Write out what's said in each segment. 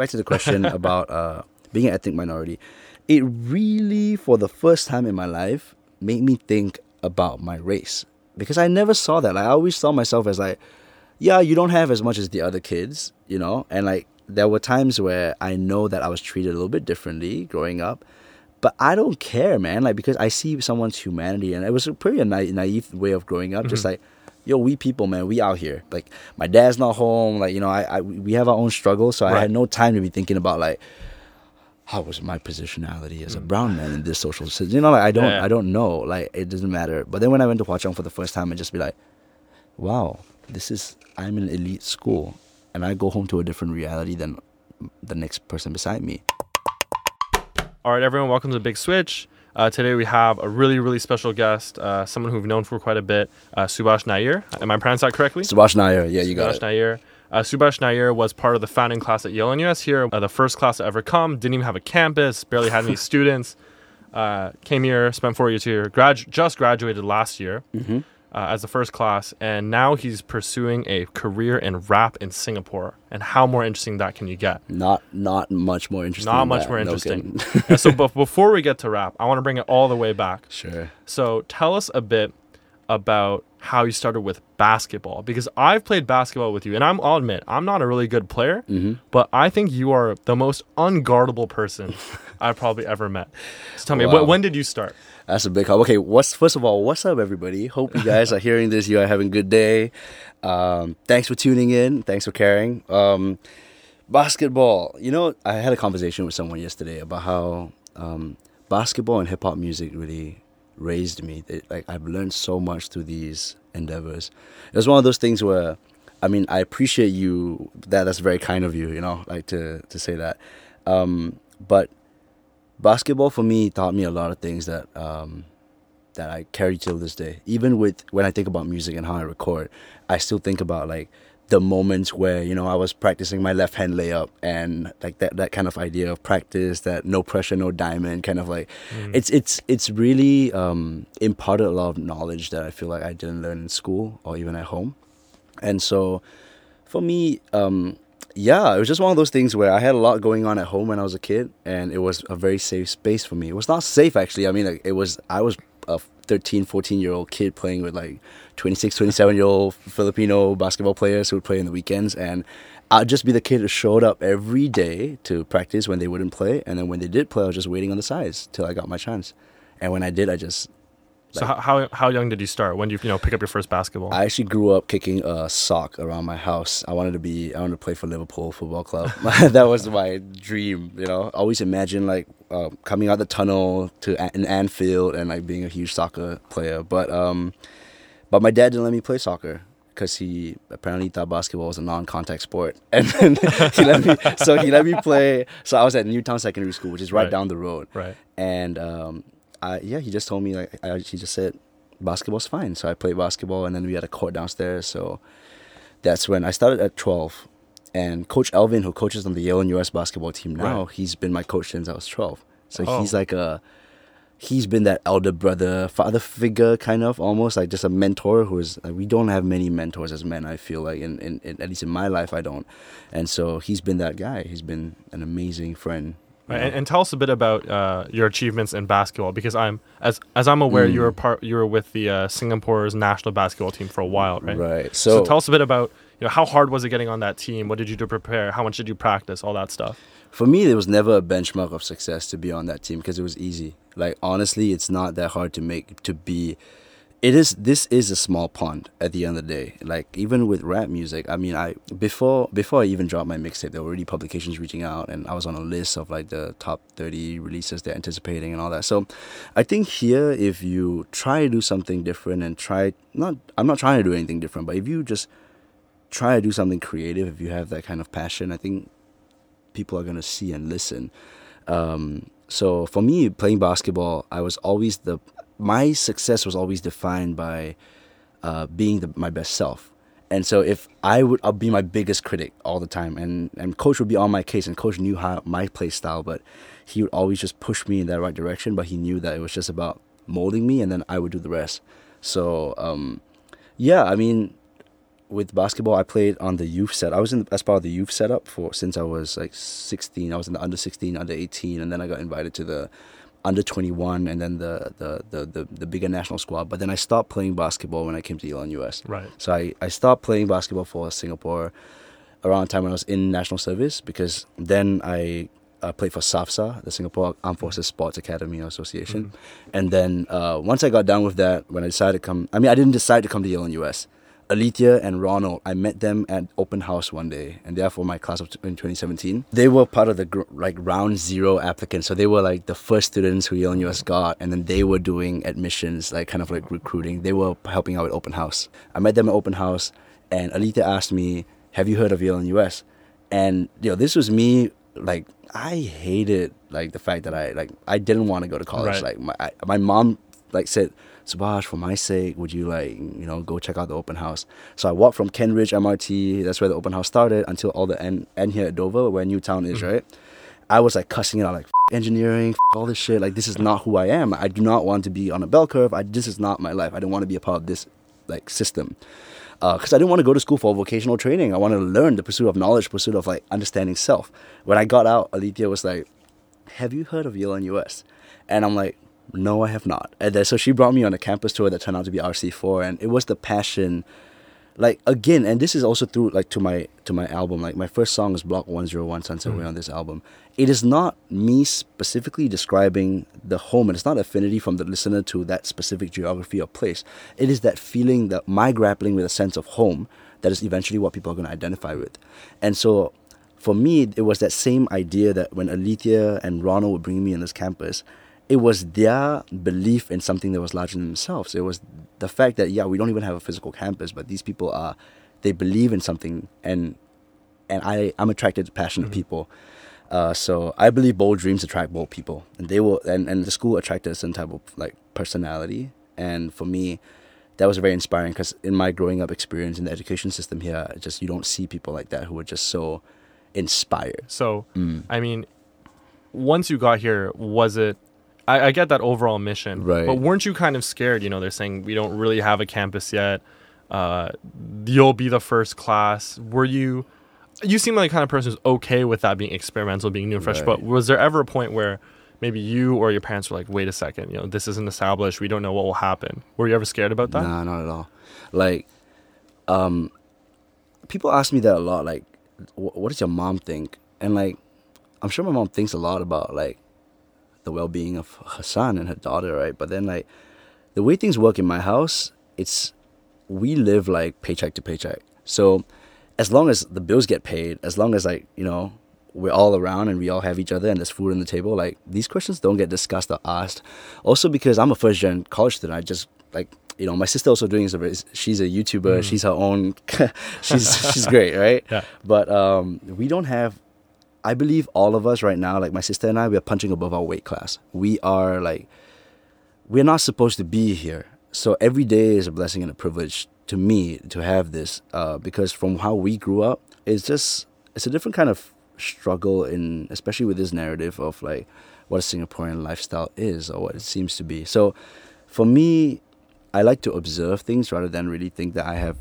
back to the question about uh, being an ethnic minority. It really, for the first time in my life, made me think about my race because I never saw that. Like, I always saw myself as like, yeah, you don't have as much as the other kids, you know, and like there were times where I know that I was treated a little bit differently growing up, but I don't care, man. Like because I see someone's humanity, and it was a pretty na- naive way of growing up. Mm-hmm. Just like, yo, we people, man, we out here. Like my dad's not home. Like you know, I, I we have our own struggles, so right. I had no time to be thinking about like how was my positionality as a mm. brown man in this social system? You know, like I don't, yeah. I don't know. Like it doesn't matter. But then when I went to Hwa Chong for the first time, and just be like, wow, this is I'm in an elite school, and I go home to a different reality than the next person beside me. All right, everyone, welcome to Big Switch. Uh, today we have a really, really special guest, uh, someone who we've known for quite a bit, uh, Subhas Nair. Am I pronouncing that correctly? Subhas Nair, yeah, you got Subhas it. Nair. Uh, Subhas Nair was part of the founding class at Yale-NUS here, uh, the first class to ever come. Didn't even have a campus, barely had any students. Uh, came here, spent four years here, grad- just graduated last year mm-hmm. Uh, as the first class, and now he's pursuing a career in rap in Singapore. And how more interesting that can you get? Not not much more interesting. Not much that. more interesting. No so, but before we get to rap, I want to bring it all the way back. Sure. So, tell us a bit about how you started with basketball because I've played basketball with you, and I'm, I'll admit I'm not a really good player, mm-hmm. but I think you are the most unguardable person I've probably ever met. So tell me, wow. when did you start? That's a big help. Okay, what's first of all, what's up, everybody? Hope you guys are hearing this. You are having a good day. Um, thanks for tuning in. Thanks for caring. Um, basketball. You know, I had a conversation with someone yesterday about how um, basketball and hip hop music really raised me. They, like I've learned so much through these endeavors. It was one of those things where, I mean, I appreciate you. That that's very kind of you. You know, like to to say that. Um, but basketball for me taught me a lot of things that um, that I carry till this day. Even with when I think about music and how I record, I still think about like the moments where you know I was practicing my left hand layup and like that that kind of idea of practice that no pressure no diamond kind of like mm. it's it's it's really um, imparted a lot of knowledge that I feel like I didn't learn in school or even at home. And so for me um, yeah it was just one of those things where I had a lot going on at home when I was a kid and it was a very safe space for me. It was not safe actually. I mean like, it was I was a 13 14 year old kid playing with like 26, 27 year old Filipino basketball players who would play in the weekends. And I'd just be the kid who showed up every day to practice when they wouldn't play. And then when they did play, I was just waiting on the sides till I got my chance. And when I did, I just. Like, so how, how young did you start? When did you you know pick up your first basketball? I actually grew up kicking a sock around my house. I wanted to be I wanted to play for Liverpool Football Club. that was my dream. You know, I always imagine like uh, coming out the tunnel to an Anfield and like being a huge soccer player. But um, but my dad didn't let me play soccer because he apparently thought basketball was a non-contact sport, and then he let me. So he let me play. So I was at Newtown Secondary School, which is right, right. down the road. Right. And um, I yeah, he just told me like I, he just said basketball's fine. So I played basketball, and then we had a court downstairs. So that's when I started at twelve. And Coach Elvin, who coaches on the Yale-NUS basketball team now, right. he's been my coach since I was twelve. So oh. he's like a he's been that elder brother, father figure, kind of almost like just a mentor who is. Like, we don't have many mentors as men. I feel like, in, in, in, at least in my life, I don't. And so he's been that guy. He's been an amazing friend. Right, and, and, tell us a bit about uh, your achievements in basketball because I'm as as I'm aware mm. you were part you were with the uh, Singapore's national basketball team for a while, right? Right. So, so tell us a bit about you know how hard was it getting on that team? What did you do to prepare? How much did you practice? All that stuff for me, there was never a benchmark of success to be on that team because it was easy. Like honestly, it's not that hard to make to be. It is. This is a small pond at the end of the day. Like even with rap music, I mean, I before before I even dropped my mixtape, there were already publications reaching out, and I was on a list of like the top thirty releases they're anticipating and all that. So, I think here, if you try to do something different and try not, I'm not trying to do anything different, but if you just try to do something creative, if you have that kind of passion, I think people are gonna see and listen. Um, so for me, playing basketball, I was always the my success was always defined by uh, being the, my best self. And so if I would, I'll be my biggest critic all the time, and and coach would be on my case, and coach knew how my play style, but he would always just push me in that right direction. But he knew that it was just about molding me, and then I would do the rest. So um, yeah, I mean, with basketball, I played on the youth set. I was in the, as part of the youth setup for since I was like 16. I was in the under 16, under 18, and then I got invited to the under 21 and then the, the, the, the, the bigger national squad. But then I stopped playing basketball when I came to U.S. Right. So I, I stopped playing basketball for Singapore around the time when I was in national service because then I uh, played for SAFSA, the Singapore Armed Forces Sports Academy Association. Mm-hmm. And then uh, once I got done with that, when I decided to come, I mean, I didn't decide to come to Yale-NUS. Alethea and Ronald, I met them at open house one day, and therefore my class of in 2017. They were part of the gr- like round zero applicants, so they were like the first students who Yale-NUS got, and then they were doing admissions, like kind of like recruiting. They were helping out with open house. I met them at open house, and Alethea asked me, "Have you heard of Yale-NUS?" And you know, this was me like I hated like the fact that I like I didn't want to go to college. Right. Like my I, my mom like said, Subhas, for my sake, would you like you know go check out the open house? So I walked from Kent Ridge MRT, that's where the open house started, until all the end end here at Dover, where Newtown is, mm. right? I was like cussing it out like "F- engineering, f- all this shit. Like this is not who I am. I do not want to be on a bell curve. I this is not my life. I don't want to be a part of this like system uh, because I didn't want to go to school for vocational training. I wanted to learn the pursuit of knowledge, pursuit of like understanding self. When I got out, Alethea was like, "Have you heard of Yale-NUS?" And I'm like, "No, I have not." And then, so she brought me on a campus tour that turned out to be RC4, and it was the passion. Like again, and this is also through like to my to my album. Like my first song is Block One Zero One Sunset hmm. Way on this album. It is not me specifically describing the home, and it's not affinity from the listener to that specific geography or place. It is that feeling that my grappling with a sense of home that is eventually what people are going to identify with. And so for me, it was that same idea that when Alethea and Ronald would bring me on this campus, it was their belief in something that was larger than themselves. It was the fact that yeah, we don't even have a physical campus, but these people are they believe in something, and and I I'm attracted to passionate people. Uh, so I believe bold dreams attract bold people, and they will and, and the school attracted a certain type of like personality. And for me, that was very inspiring because in my growing up experience in the education system here, just you don't see people like that who are just so inspired. So, Mm. I mean, once you got here, was it? I, I get that overall mission, Right. But weren't you kind of scared? You know, they're saying we don't really have a campus yet. Uh, you'll be the first class. Were you? You seem like the kind of person who's okay with that being experimental, being new and fresh. Right. But was there ever a point where maybe you or your parents were like, "Wait a second, you know, this isn't established. We don't know what will happen." Were you ever scared about that? Nah, not at all. Like, um, people ask me that a lot. Like, wh- what does your mom think? And like, I'm sure my mom thinks a lot about like the well-being of her son and her daughter, right? But then like, the way things work in my house, it's we live like paycheck to paycheck. So, as long as the bills get paid, as long as like you know we're all around and we all have each other and there's food on the table, like these questions don't get discussed or asked. Also because I'm a first gen college student, I just like you know my sister also doing is she's a YouTuber, she's her own, she's she's great, right? Yeah. But um, we don't have. I believe all of us right now, like my sister and I, we are punching above our weight class. We are like, we're not supposed to be here. So every day is a blessing and a privilege to me to have this, uh, because from how we grew up, it's just it's a different kind of struggle in, especially with this narrative of like what a Singaporean lifestyle is or what it seems to be. So for me, I like to observe things rather than really think that I have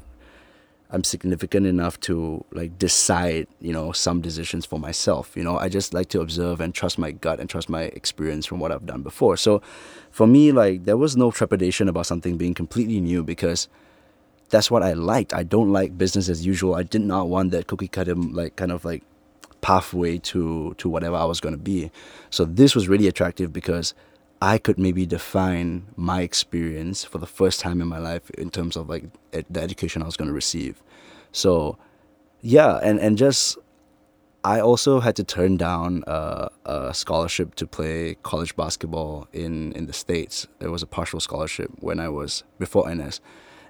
I'm significant enough to like decide, you know, some decisions for myself. You know, I just like to observe and trust my gut and trust my experience from what I've done before. So for me, like there was no trepidation about something being completely new because that's what I liked. I don't like business as usual. I did not want that cookie cutter like kind of like pathway to to whatever I was going to be. So this was really attractive because I could maybe define my experience for the first time in my life in terms of like ed- the education I was going to receive. So yeah, and and just I also had to turn down uh, a scholarship to play college basketball in in the states. It was a partial scholarship when I was before NS.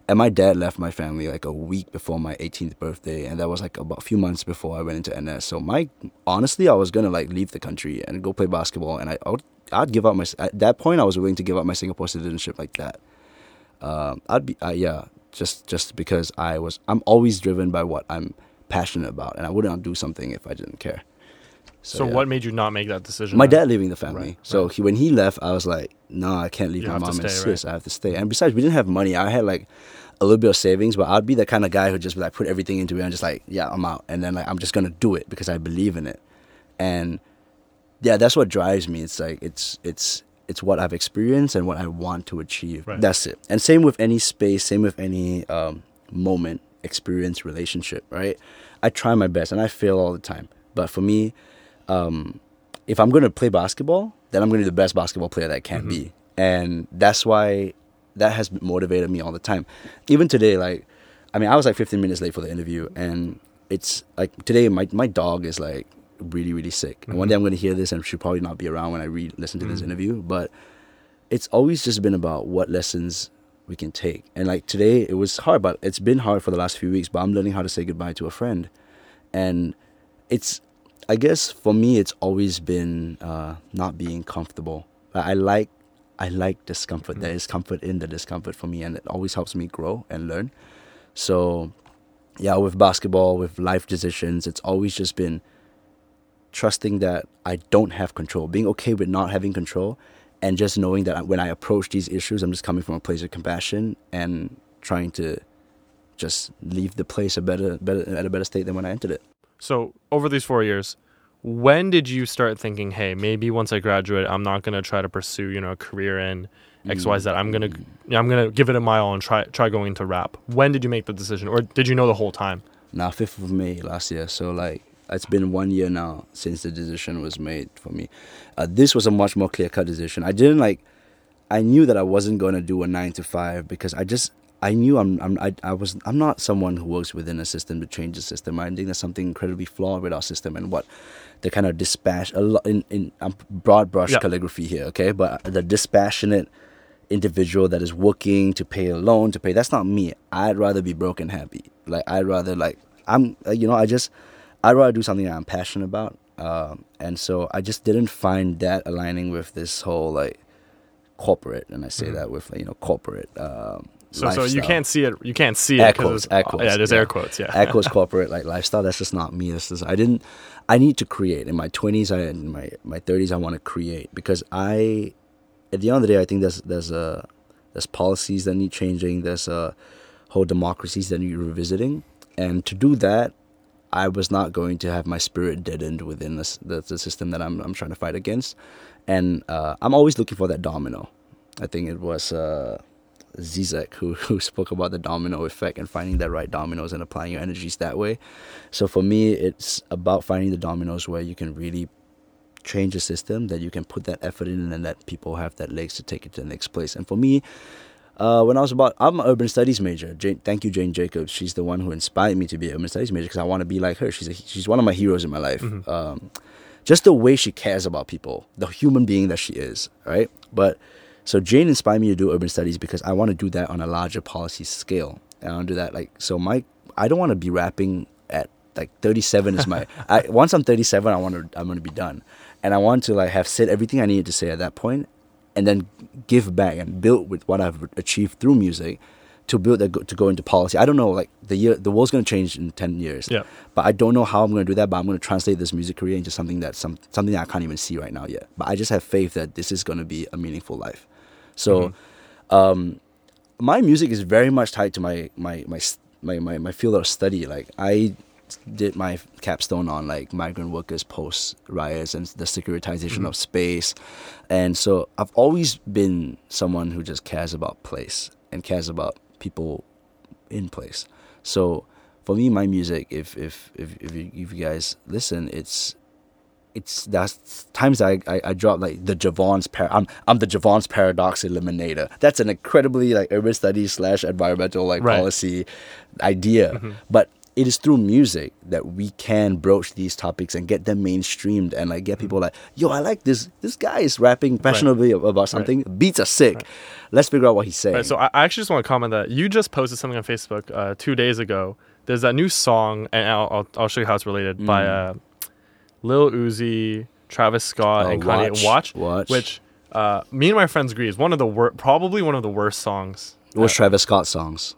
And my dad left my family like a week before my 18th birthday, and that was like about a few months before I went into NS. So my honestly, I was gonna like leave the country and go play basketball, and I I would, I'd give up my at that point I was willing to give up my Singapore citizenship like that. Um, I'd be uh, yeah, just just because I was I'm always driven by what I'm passionate about, and I would not do something if I didn't care. So, yeah. what made you not make that decision? My then? dad leaving the family. Right, so right. He, when he left, I was like, no, I can't leave You my mom and stay, right? sis. I have to stay. And besides, we didn't have money. I had like a little bit of savings, but I'd be the kind of guy who just like put everything into it and just like, yeah, I'm out. And then like I'm just gonna do it because I believe in it. And yeah, that's what drives me. It's like it's it's it's what I've experienced and what I want to achieve. Right. That's it. And same with any space, same with any um, moment, experience, relationship. Right? I try my best and I fail all the time. But for me, um, if I'm going to play basketball, then I'm going to be the best basketball player that I can be. And that's why that has motivated me all the time. Even today, like, I mean, I was like 15 minutes late for the interview, and it's like today, my, my dog is like really, really sick. And one mm-hmm. day I'm going to hear this, and she'll probably not be around when I re listen to this mm. interview. But it's always just been about what lessons we can take. And like today, it was hard, but it's been hard for the last few weeks. But I'm learning how to say goodbye to a friend, and it's, I guess for me, it's always been uh, not being comfortable. I I like, I like discomfort. There mm-hmm. is comfort in the discomfort for me, and it always helps me grow and learn. So, yeah, with basketball, with life decisions, it's always just been trusting that I don't have control, being okay with not having control, and just knowing that when I approach these issues, I'm just coming from a place of compassion and trying to just leave the place a better, better at a better state than when I entered it. So over these four years, when did you start thinking, hey, maybe once I graduate, I'm not gonna try to pursue, you know, a career in X, Y, Z. I'm gonna, mm. I'm gonna give it a mile and try try going into rap. When did you make the decision, or did you know the whole time? Now, fifth of May last year, so like it's been one year now since the decision was made for me. Uh, this was a much more clear cut decision. I didn't like. I knew that I wasn't gonna do a nine to five because I just I knew I'm I'm I, I was I'm not someone who works within a system to change the system. I think there's something incredibly flawed with our system and what the kind of dispatch a lot in in um, broad brush Yeah. calligraphy here, okay? But the dispassionate individual that is working to pay a loan to pay that's not me. I'd rather be broke and happy. Like I'd rather like I'm you know I just I'd rather do something that I'm passionate about. Um, and so I just didn't find that aligning with this whole like corporate, and I say that with you know corporate. Um, So so you can't see it. You can't see Air it. quotes, air quotes, Yeah, there's yeah. air quotes. Yeah. Echoes corporate like lifestyle. That's just not me. This is I didn't. I need to create in my twenties. I in my my thirties. I want to create because I, at the end of the day, I think there's there's a there's policies that need changing. There's a whole democracies that need revisiting, and to do that, I was not going to have my spirit deadened within the the system that I'm I'm trying to fight against, and uh, I'm always looking for that domino. I think it was. Uh, Zizek who, who spoke about the domino effect and finding the right dominoes and applying your energies that way. So for me, it's about finding the dominoes where you can really change the system, that you can put that effort in and let people have that legs to take it to the next place. And for me, uh, when I was about, I'm an urban studies major. Jane, thank you, Jane Jacobs. She's the one who inspired me to be an urban studies major because I want to be like her. She's a, she's one of my heroes in my life. Um, just the way she cares about people, the human being that she is, right? But so Jane inspired me to do urban studies because I want to do that on a larger policy scale. And I want to do that like so. My I don't want to be rapping at like 37 is my. I once I'm 37, I want to I'm going to be done, and I want to like have said everything I needed to say at that point, and then give back and build with what I've achieved through music. To build that go, to go into policy, I don't know. Like the year, the world's gonna change in ten years. Yeah. But I don't know how I'm gonna do that. But I'm gonna translate this music career into something that some something that I can't even see right now yet. But I just have faith that this is gonna be a meaningful life. So, um, my music is very much tied to my my my my my, my field of study. Like I did my capstone on like migrant workers post riots and the securitization of mm-hmm. space, and so I've always been someone who just cares about place and cares about people in place. So for me, my music, if if if if you, if you guys listen, it's it's that's times I, I I drop like the Jevons par I'm I'm the Jevons paradox eliminator. That's an incredibly like urban studies slash environmental like Right. policy idea, mm-hmm. but it is through music that we can broach these topics and get them mainstreamed and like get people like, yo, I like this. This guy is rapping passionately about something. Beats are sick. Let's figure out what he's saying. Right, so I actually just want to comment that you just posted something on Facebook uh, two days ago. There's that new song, and I'll, I'll, I'll show you how it's related by uh, Lil Uzi, Travis Scott, Oh, and Kanye. Watch, Watch, Watch. which uh, me and my friends agree is one of the wor- probably one of the worst songs. It was Travis Scott songs.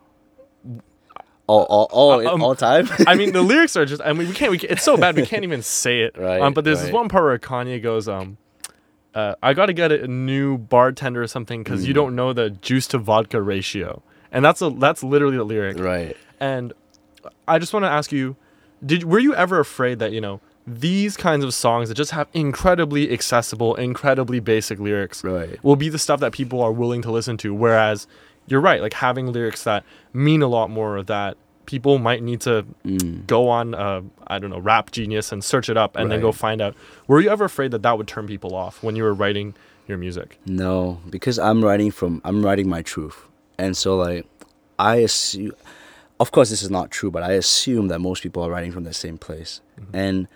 All all all, Um, all time. I mean, the lyrics are just. I mean, we can't. We can't it's so bad we can't even say it. Right, Um, but there's this one part where Kanye goes, um, uh, "I got to get a new bartender or something because Mm. you don't know the juice to vodka ratio," and that's a that's literally the lyric. right. And I just want to ask you, did were you ever afraid that you know these kinds of songs that just have incredibly accessible, incredibly basic lyrics Right. will be the stuff that people are willing to listen to? Whereas you're right, like having lyrics that mean a lot more that people might need to Mm. go on, uh, I don't know, Rap Genius and search it up and then go find out. Were you ever afraid that that would turn people off when you were writing your music? No, because I'm writing from I'm writing my truth, and so like I assume, of course, this is not true, but I assume that most people are writing from the same place. And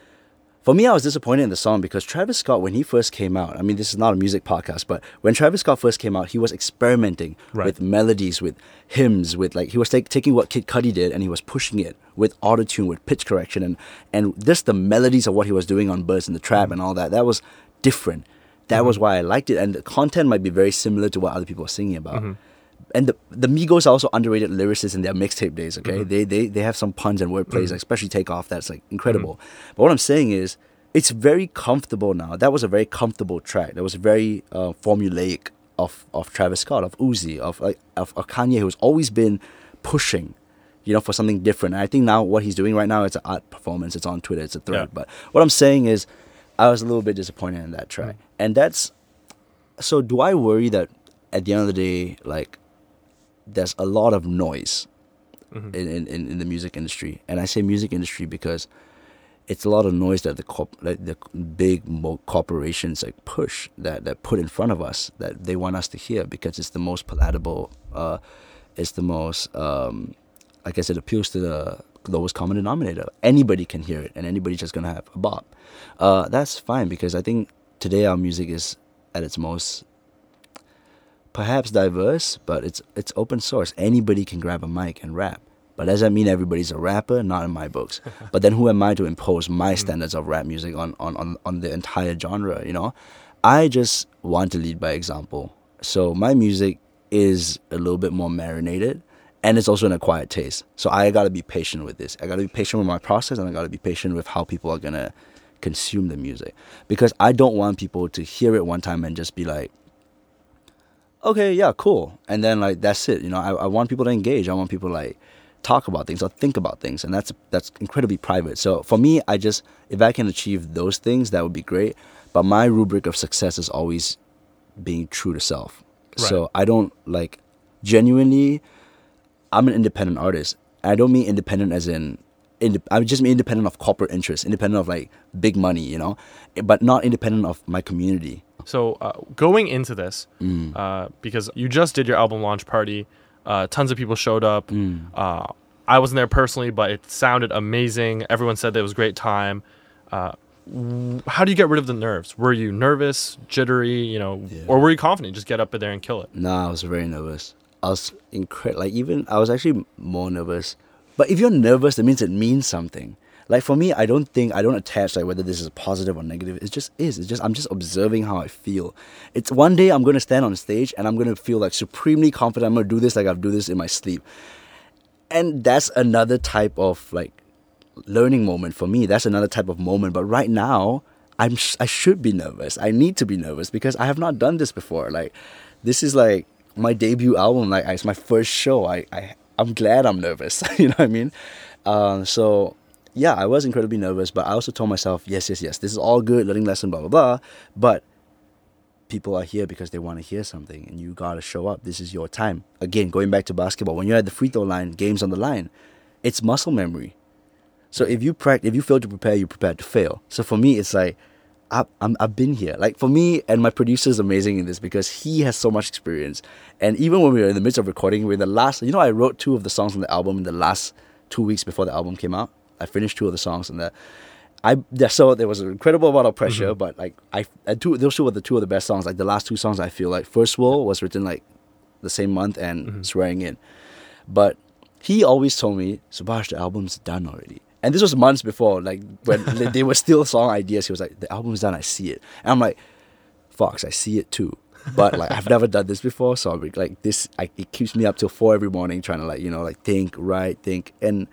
for me, I was disappointed in the song because Travis Scott, when he first came out, I mean, this is not a music podcast, but when Travis Scott first came out, he was experimenting Right. with melodies, with hymns, with like he was take, taking what Kid Cudi did and he was pushing it with autotune, with pitch correction, and and just the melodies of what he was doing on Birds in the Trap and all that. That was different. That mm-hmm. was why I liked it, and the content might be very similar to what other people are singing about. Mm-hmm. And the the Migos are also underrated lyricists in their mixtape days. Okay, mm-hmm. they, they they have some puns and wordplays, mm-hmm. especially Takeoff. That's like incredible. Mm-hmm. But what I'm saying is, it's very comfortable now. That was a very comfortable track. That was very uh, formulaic of of Travis Scott, of Uzi, of of, of Kanye, who's always been pushing, you know, for something different. And I think now what he's doing right now is an art performance. It's on Twitter. It's a thread. Yeah. But what I'm saying is, I was a little bit disappointed in that track, mm. and that's so. Do I worry that at the end of the day, like, there's a lot of noise in, in, in, in the music industry, and I say music industry because it's a lot of noise that the corp, like the big corporations like push that that put in front of us that they want us to hear because it's the most palatable. Uh, it's the most, um, I guess, it appeals to the lowest common denominator. Anybody can hear it, and anybody's just gonna have a bop. Uh, that's fine because I think today our music is at its most perhaps diverse, but it's it's open source. Anybody can grab a mic and rap. But does that mean everybody's a rapper? Not in my books. but then who am I to impose my hmm. standards of rap music on, on, on, on the entire genre, you know? I just want to lead by example. So my music is a little bit more marinated and it's also an acquired taste. So I gotta be patient with this. I gotta be patient with my process and I gotta be patient with how people are gonna consume the music. Because I don't want people to hear it one time and just be like, okay, yeah, cool. And then like that's it. You know, I, I want people to engage. I want people to, like talk about things or think about things, and that's that's incredibly private. So for me, I just if I can achieve those things, that would be great. But my rubric of success is always being true to self. So I don't like genuinely. I'm an independent artist. I don't mean independent as in. Inde- I just independent of corporate interests, independent of like big money, you know, but not independent of my community. So uh, going into this, Mm. uh, because you just did your album launch party, uh, tons of people showed up. Mm. Uh, I wasn't there personally, but it sounded amazing. Everyone said that it was a great time. Uh, how do you get rid of the nerves? Were you nervous, jittery, you know, Yeah. or were you confident? Just get up there and kill it. Nah, I was very nervous. I was incredible. Like even I was actually more nervous. But if you're nervous, that means it means something. Like for me, I don't think I don't attach like whether this is positive or negative. It just is. It's just I'm just observing how I feel. It's one day I'm gonna stand on stage and I'm gonna feel like supremely confident. I'm gonna do this like I've do this in my sleep. And that's another type of like learning moment for me. That's another type of moment. But right now, I'm sh- I should be nervous. I need to be nervous because I have not done this before. Like, this is like my debut album. Like, it's my first show. I, I I'm glad I'm nervous. you know what I mean? Um, so yeah, I was incredibly nervous, but I also told myself, yes, yes, yes, this is all good, learning lesson, blah blah blah. But people are here because they want to hear something, and you gotta show up. This is your time. Again, going back to basketball, when you're at the free throw line, games on the line, it's muscle memory. So if you practice, if you fail to prepare, you prepare to fail. So for me, it's like I, I'm, I've been here. Like for me, and my producer is amazing in this because he has so much experience. And even when we were in the midst of recording, we're in the last. You know, I wrote two of the songs on the album in the last two weeks before the album came out. I finished two of the songs and the. I so there was an incredible amount of pressure, mm-hmm. but like I, I two those two were the two of the best songs. Like the last two songs, I feel like First World was written like the same month and mm-hmm. Swearing In, but he always told me, Subhas, the album's done already. And this was months before, like when they were still song ideas. He was like, the album's done, I see it. And I'm like, Fox, I see it too. but like I've never done this before, so I'm like this. I, it keeps me up till four every morning trying to like you know like think, write, think, and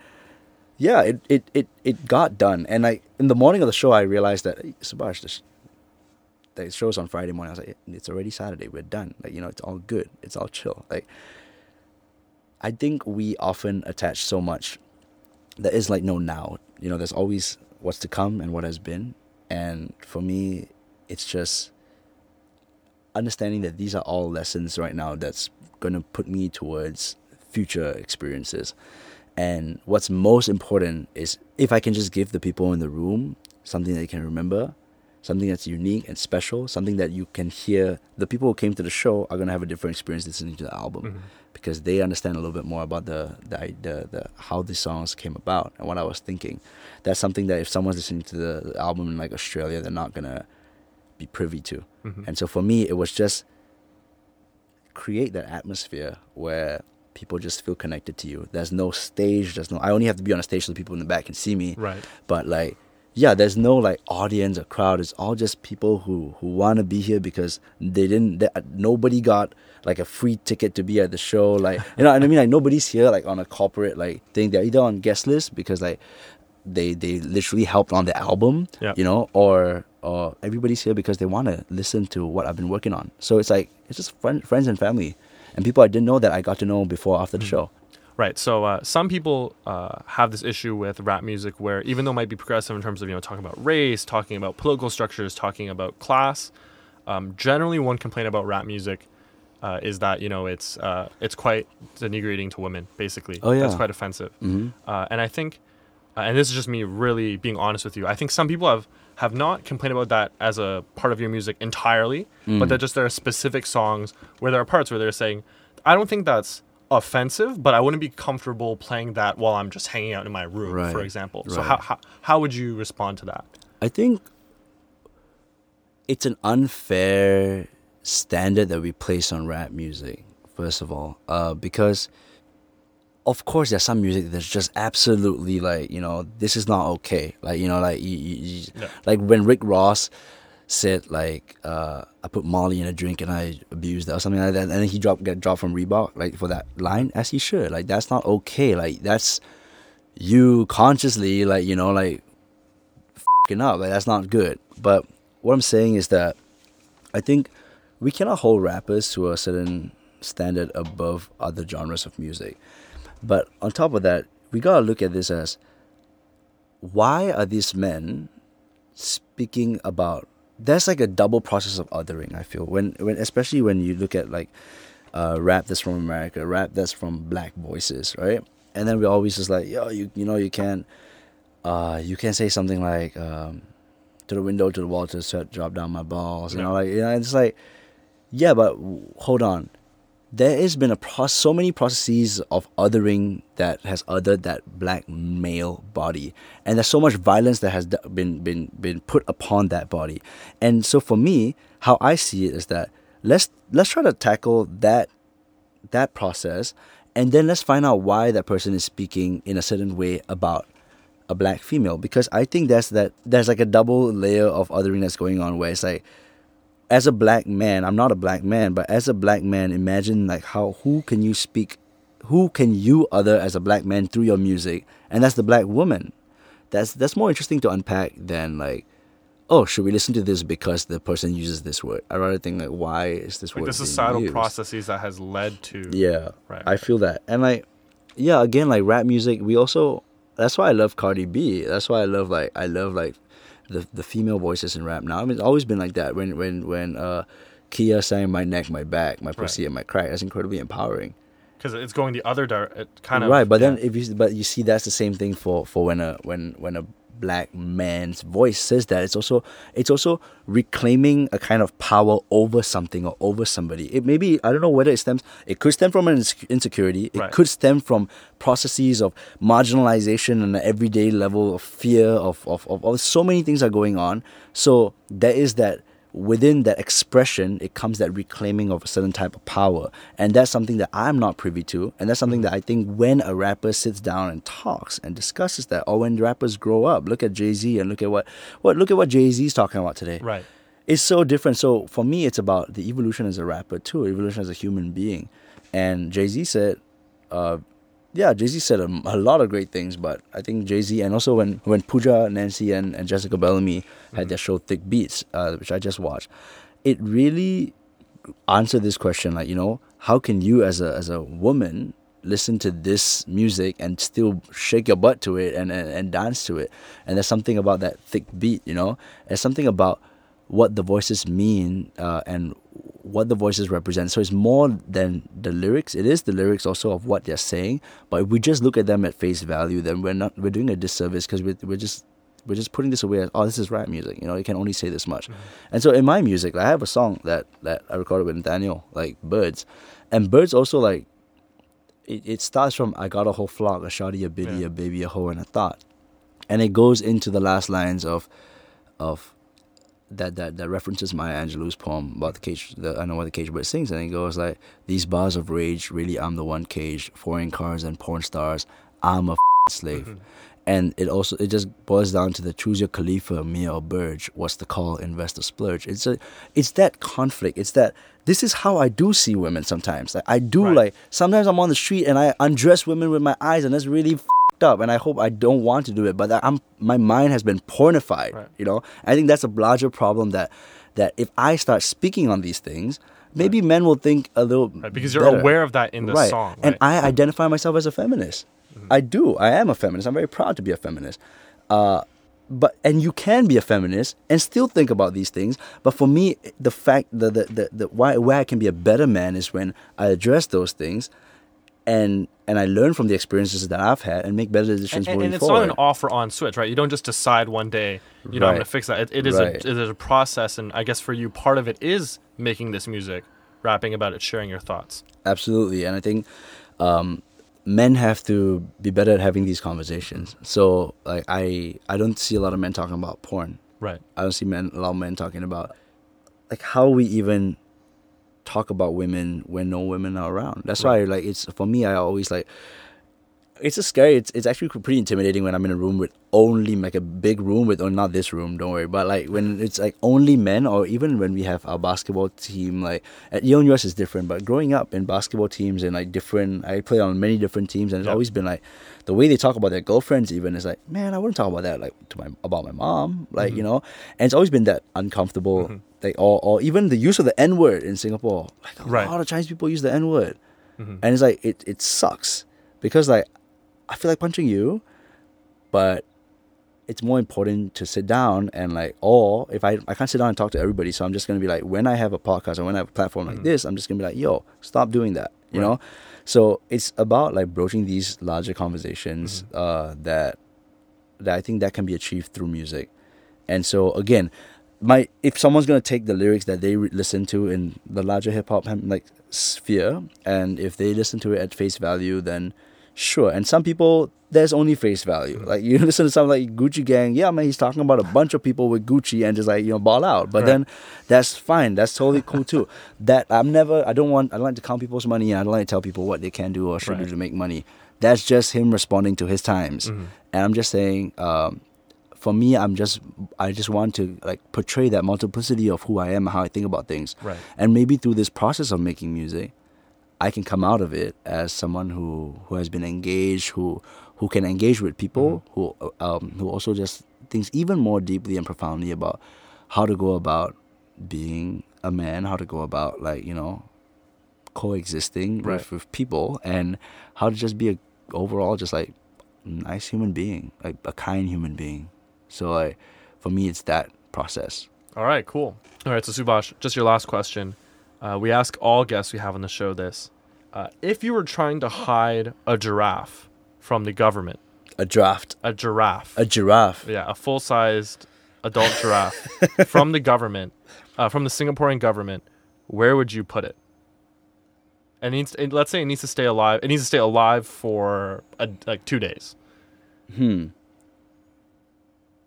yeah, it it it, it got done. And like in the morning of the show, I realized that hey, Subhas, this the show's on Friday morning. I was like, it's already Saturday. We're done. Like you know, it's all good. It's all chill. Like I think we often attach so much there is like no now. You know, there's always what's to come and what has been. And for me, it's just understanding that these are all lessons right now that's going to put me towards future experiences. And what's most important is if I can just give the people in the room something they can remember, something that's unique and special, something that you can hear. The people who came to the show are going to have a different experience listening to the album. Mhm. Because they understand a little bit more about the, the the the how the songs came about and what I was thinking. That's something that if someone's listening to the, album in like Australia, they're not gonna be privy to. Mhm. And so for me, it was just create that atmosphere where people just feel connected to you. There's no stage. There's no. I only have to be on a stage so people in the back can see me. Right. But like, yeah, there's no like audience or crowd. It's all just people who who want to be here because they didn't. They, uh, nobody got like a free ticket to be at the show. Like you know what I mean? Like nobody's here like on a corporate like thing. They're either on guest list because like they they literally helped on the album. Yeah. You know, or or everybody's here because they want to listen to what I've been working on. So it's like it's just friend, friends and family, and people I didn't know that I got to know before after the mm. show. Right. So uh, some people uh, have this issue with rap music where even though it might be progressive in terms of you know talking about race, talking about political structures, talking about class, um, generally one complaint about rap music uh, is that you know it's uh, it's quite denigrating to women. Basically, Oh, yeah. that's quite offensive. hmm Uh, and I think, uh, and this is just me really being honest with you. I think some people have have not complained about that as a part of your music entirely, but that just there are specific songs where there are parts where they're saying, I don't think that's offensive, but I wouldn't be comfortable playing that while I'm just hanging out in my room, for Right, example. So how, how how would you respond to that? I think it's an unfair standard that we place on rap music, first of all, uh, because of course there's some music that's just absolutely like you know this is not okay. Like you know like you, you, you- Yeah. like when Rick Ross said like uh, I put Molly in a drink and I abused it or something like that, and then he dropped get dropped from Reebok like for that line as he should. Like that's not okay. Like that's you consciously like you know like fucking up. Like that's not good. But what I'm saying is that I think we cannot hold rappers to a certain standard above other genres of music. But on top of that, we gotta look at this as why are these men speaking about there's like a double process of othering, I feel. When when especially when you look at like uh, rap that's from America, rap that's from black voices, right? And then we always just like, yo, you you know you can't uh you can't say something like um to the window, to the wall, to the sweat, drop down my balls. You know, like you know, it's like, yeah, but w- hold on. There has been a pro- so many processes of othering that has othered that black male body, and there's so much violence that has been been been put upon that body. And so for me, how I see it is that let's let's try to tackle that that process, and then let's find out why that person is speaking in a certain way about a black female. Because I think that's that there's like a double layer of othering that's going on where it's like as a black man, I'm not a black man, but as a black man, imagine like how who can you speak who can you other as a black man through your music? And that's the black woman. That's that's more interesting to unpack than like oh, should we listen to this because the person uses this word? I rather think like why is this Like word the societal used? processes that has led to Yeah, Right. I feel that, and like, yeah, again, like rap music, we also. That's why I love Cardi B. That's why I love like I love like the the female voices in rap now. I mean, it's always been like that. When when when uh, Khia sang "My Neck, My Back, My Pussy, and My Crack," that's incredibly empowering. because it's going the other direction. Kind of right, but yeah. then if you but you see that's the same thing for for when a when when a black man's voice says that it's also it's also reclaiming a kind of power over something or over somebody. It maybe i don't know whether it stems it could stem from an insecurity. It Right. could stem from processes of marginalization and everyday level of fear of, of, of, of so many things are going on. So there is that within that expression, it comes that reclaiming of a certain type of power. And that's something that I'm not privy to. And that's something that I think when a rapper sits down and talks and discusses that, or when rappers grow up, look at Jay Z and look at what, what look at what Jay Z is talking about today. right. it's so different. So for me, it's about the evolution as a rapper too, evolution as a human being. And Jay Z said, uh, yeah, Jay Z said a, a, lot of great things, but I think Jay Z and also when when Pooja, Nansi, and, and Jessica Bellamy mm-hmm. had their show Thick Beats, uh, which I just watched, it really answered this question like you know how can you as a as a woman listen to this music and still shake your butt to it and, and, and dance to it. And there's something about that thick beat, you know? There's something about what the voices mean uh, and what the voices represent. So it's more than the lyrics. It is the lyrics also of what they're saying. But if we just look at them at face value, then we're not we're doing a disservice because we're, we're just we're just putting this away as oh this is rap music. You know, you can only say this much. Mm-hmm. And so in my music, like, I have a song that that I recorded with Daniel, like Birds, and Birds also like it, it starts from I got a whole flock, a shoddy, a biddy, yeah. a baby, a hoe, and a thought, and it goes into the last lines of of that that that references Maya Angelou's poem about the cage. The, I know what the cage bird sings, and it goes like these bars of rage. Really, I'm the one caged. Foreign cars and porn stars. I'm a slave. Mm-hmm. And it also it just boils down to the choose your Khalifa, Mia or Burge. What's the call? Invest or splurge. It's a it's that conflict. It's that this is how I do see women sometimes. Like I do right. like sometimes I'm on the street and I undress women with my eyes, and that's really up and I hope I don't want to do it, but I'm my mind has been pornified. Right. You know, I think that's a larger problem that that if I start speaking on these things, maybe right. men will think a little right, because you're better. aware of that in the song. And I identify myself as a feminist. Mm-hmm. I do. I am a feminist. I'm very proud to be a feminist. Uh, but and you can be a feminist and still think about these things. But for me, the fact that the, the, the why why I can be a better man is when I address those things and and I learn from the experiences that I've had and make better decisions and, moving and it's forward. not an offer on switch, right? You don't just decide one day, you know, right. I'm going to fix that. it, it is right. a it is a process, and I guess for you, part of it is making this music, rapping about it, sharing your thoughts. Absolutely, and I think um, men have to be better at having these conversations. So, like, I I don't see a lot of men talking about porn. Right. I don't see men a lot of men talking about like how we even talk about women when no women are around. That's right. why like it's for me I always like it's a scary it's, it's actually pretty intimidating when I'm in a room with only like a big room with or not this room, don't worry. But like when it's like only men or even when we have our basketball team like at Yale-NUS is different, but growing up in basketball teams and like different I play on many different teams and it's yep. always been like the way they talk about their girlfriends even is like, man, I wouldn't talk about that like to my about my mom. Like, mm-hmm. you know? And it's always been that uncomfortable mm-hmm like or, or even the use of the N word in Singapore. Like a right. lot of Chinese people use the N word, mm-hmm. and it's like it it sucks because like I feel like punching you, but it's more important to sit down and like or if I I can't sit down and talk to everybody, so I'm just gonna be like when I have a podcast or when I have a platform like mm-hmm. this, I'm just gonna be like, yo, stop doing that, you right. know. So it's about like broaching these larger conversations mm-hmm. uh, that that I think that can be achieved through music, and so again my if someone's gonna take the lyrics that they re- listen to in the larger hip hop like sphere, and if they listen to it at face value, then sure. And some people there's only face value. Mm-hmm. Like you listen to something like Gucci Gang, yeah, man, he's talking about a bunch of people with Gucci and just like you know ball out. But right. then that's fine. That's totally cool too. that I'm never. I don't want. I don't like to count people's money. And I don't like to tell people what they can do or should right. do to make money. That's just him responding to his times. Mm-hmm. And I'm just saying. Um, for me, I'm just I just want to like portray that multiplicity of who I am and how I think about things. Right. And maybe through this process of making music, I can come out of it as someone who who has been engaged, who who can engage with people, mm-hmm. who um, who also just thinks even more deeply and profoundly about how to go about being a man, how to go about like you know coexisting right. with, with people, and how to just be a overall just like nice human being, like a kind human being. So like for me, it's that process. All right, cool. All right, so Subhas, just your last question. Uh, we ask all guests we have on the show this: uh, if you were trying to hide a giraffe from the government, a draft, a giraffe, a giraffe, yeah, a full-sized adult giraffe from the government, uh, from the Singaporean government, where would you put it? It needs. It, let's say it needs to stay alive. It needs to stay alive for a, like two days. Hmm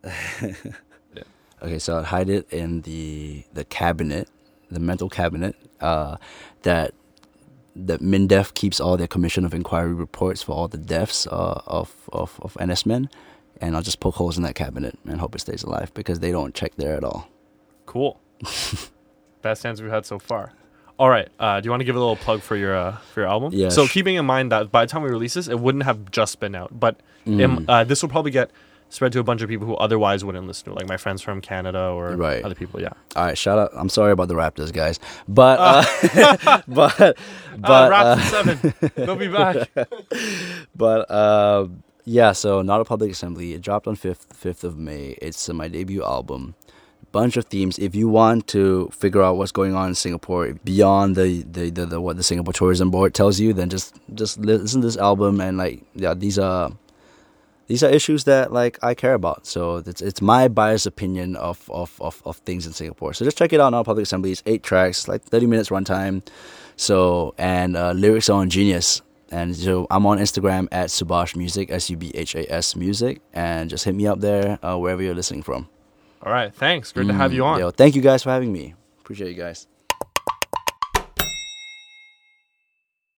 yeah. Okay, so I'd hide it in the the cabinet, the mental cabinet, uh, that that MINDEF keeps all their commission of inquiry reports for all the deaths uh, of, of, of NS men. And I'll just poke holes in that cabinet and hope it stays alive because they don't check there at all. Cool. Best answer we've had so far. All right. Uh, do you want to give a little plug for your uh, for your album? Yeah, So keeping in mind that by the time we release this, it wouldn't have just been out, but Mm. it- uh, this will probably get spread to a bunch of people who otherwise wouldn't listen to it, like my friends from Canada or Right. other people. Yeah. All right, shout out. I'm sorry about the Raptors, guys, but uh, but But, but uh, uh, seven. They'll be back. but uh, yeah. So not a public assembly. It dropped on fifth fifth of May. It's uh, my debut album. Bunch of themes. If you want to figure out what's going on in Singapore beyond the the, the, the what the Singapore Tourism Board tells you, then just just listen to this album and like yeah, these are these are issues that like I care about. So it's it's my biased opinion of of, of, of things in Singapore. So just check it out on Public Assembly. It's eight tracks, like thirty minutes runtime. So and uh, lyrics are on Genius. And so I'm on Instagram at Subhas Music, S U B H A S Music, and just hit me up there uh, wherever you're listening from. All right. Thanks. Great to have you on. Yo, thank you guys for having me. Appreciate you guys.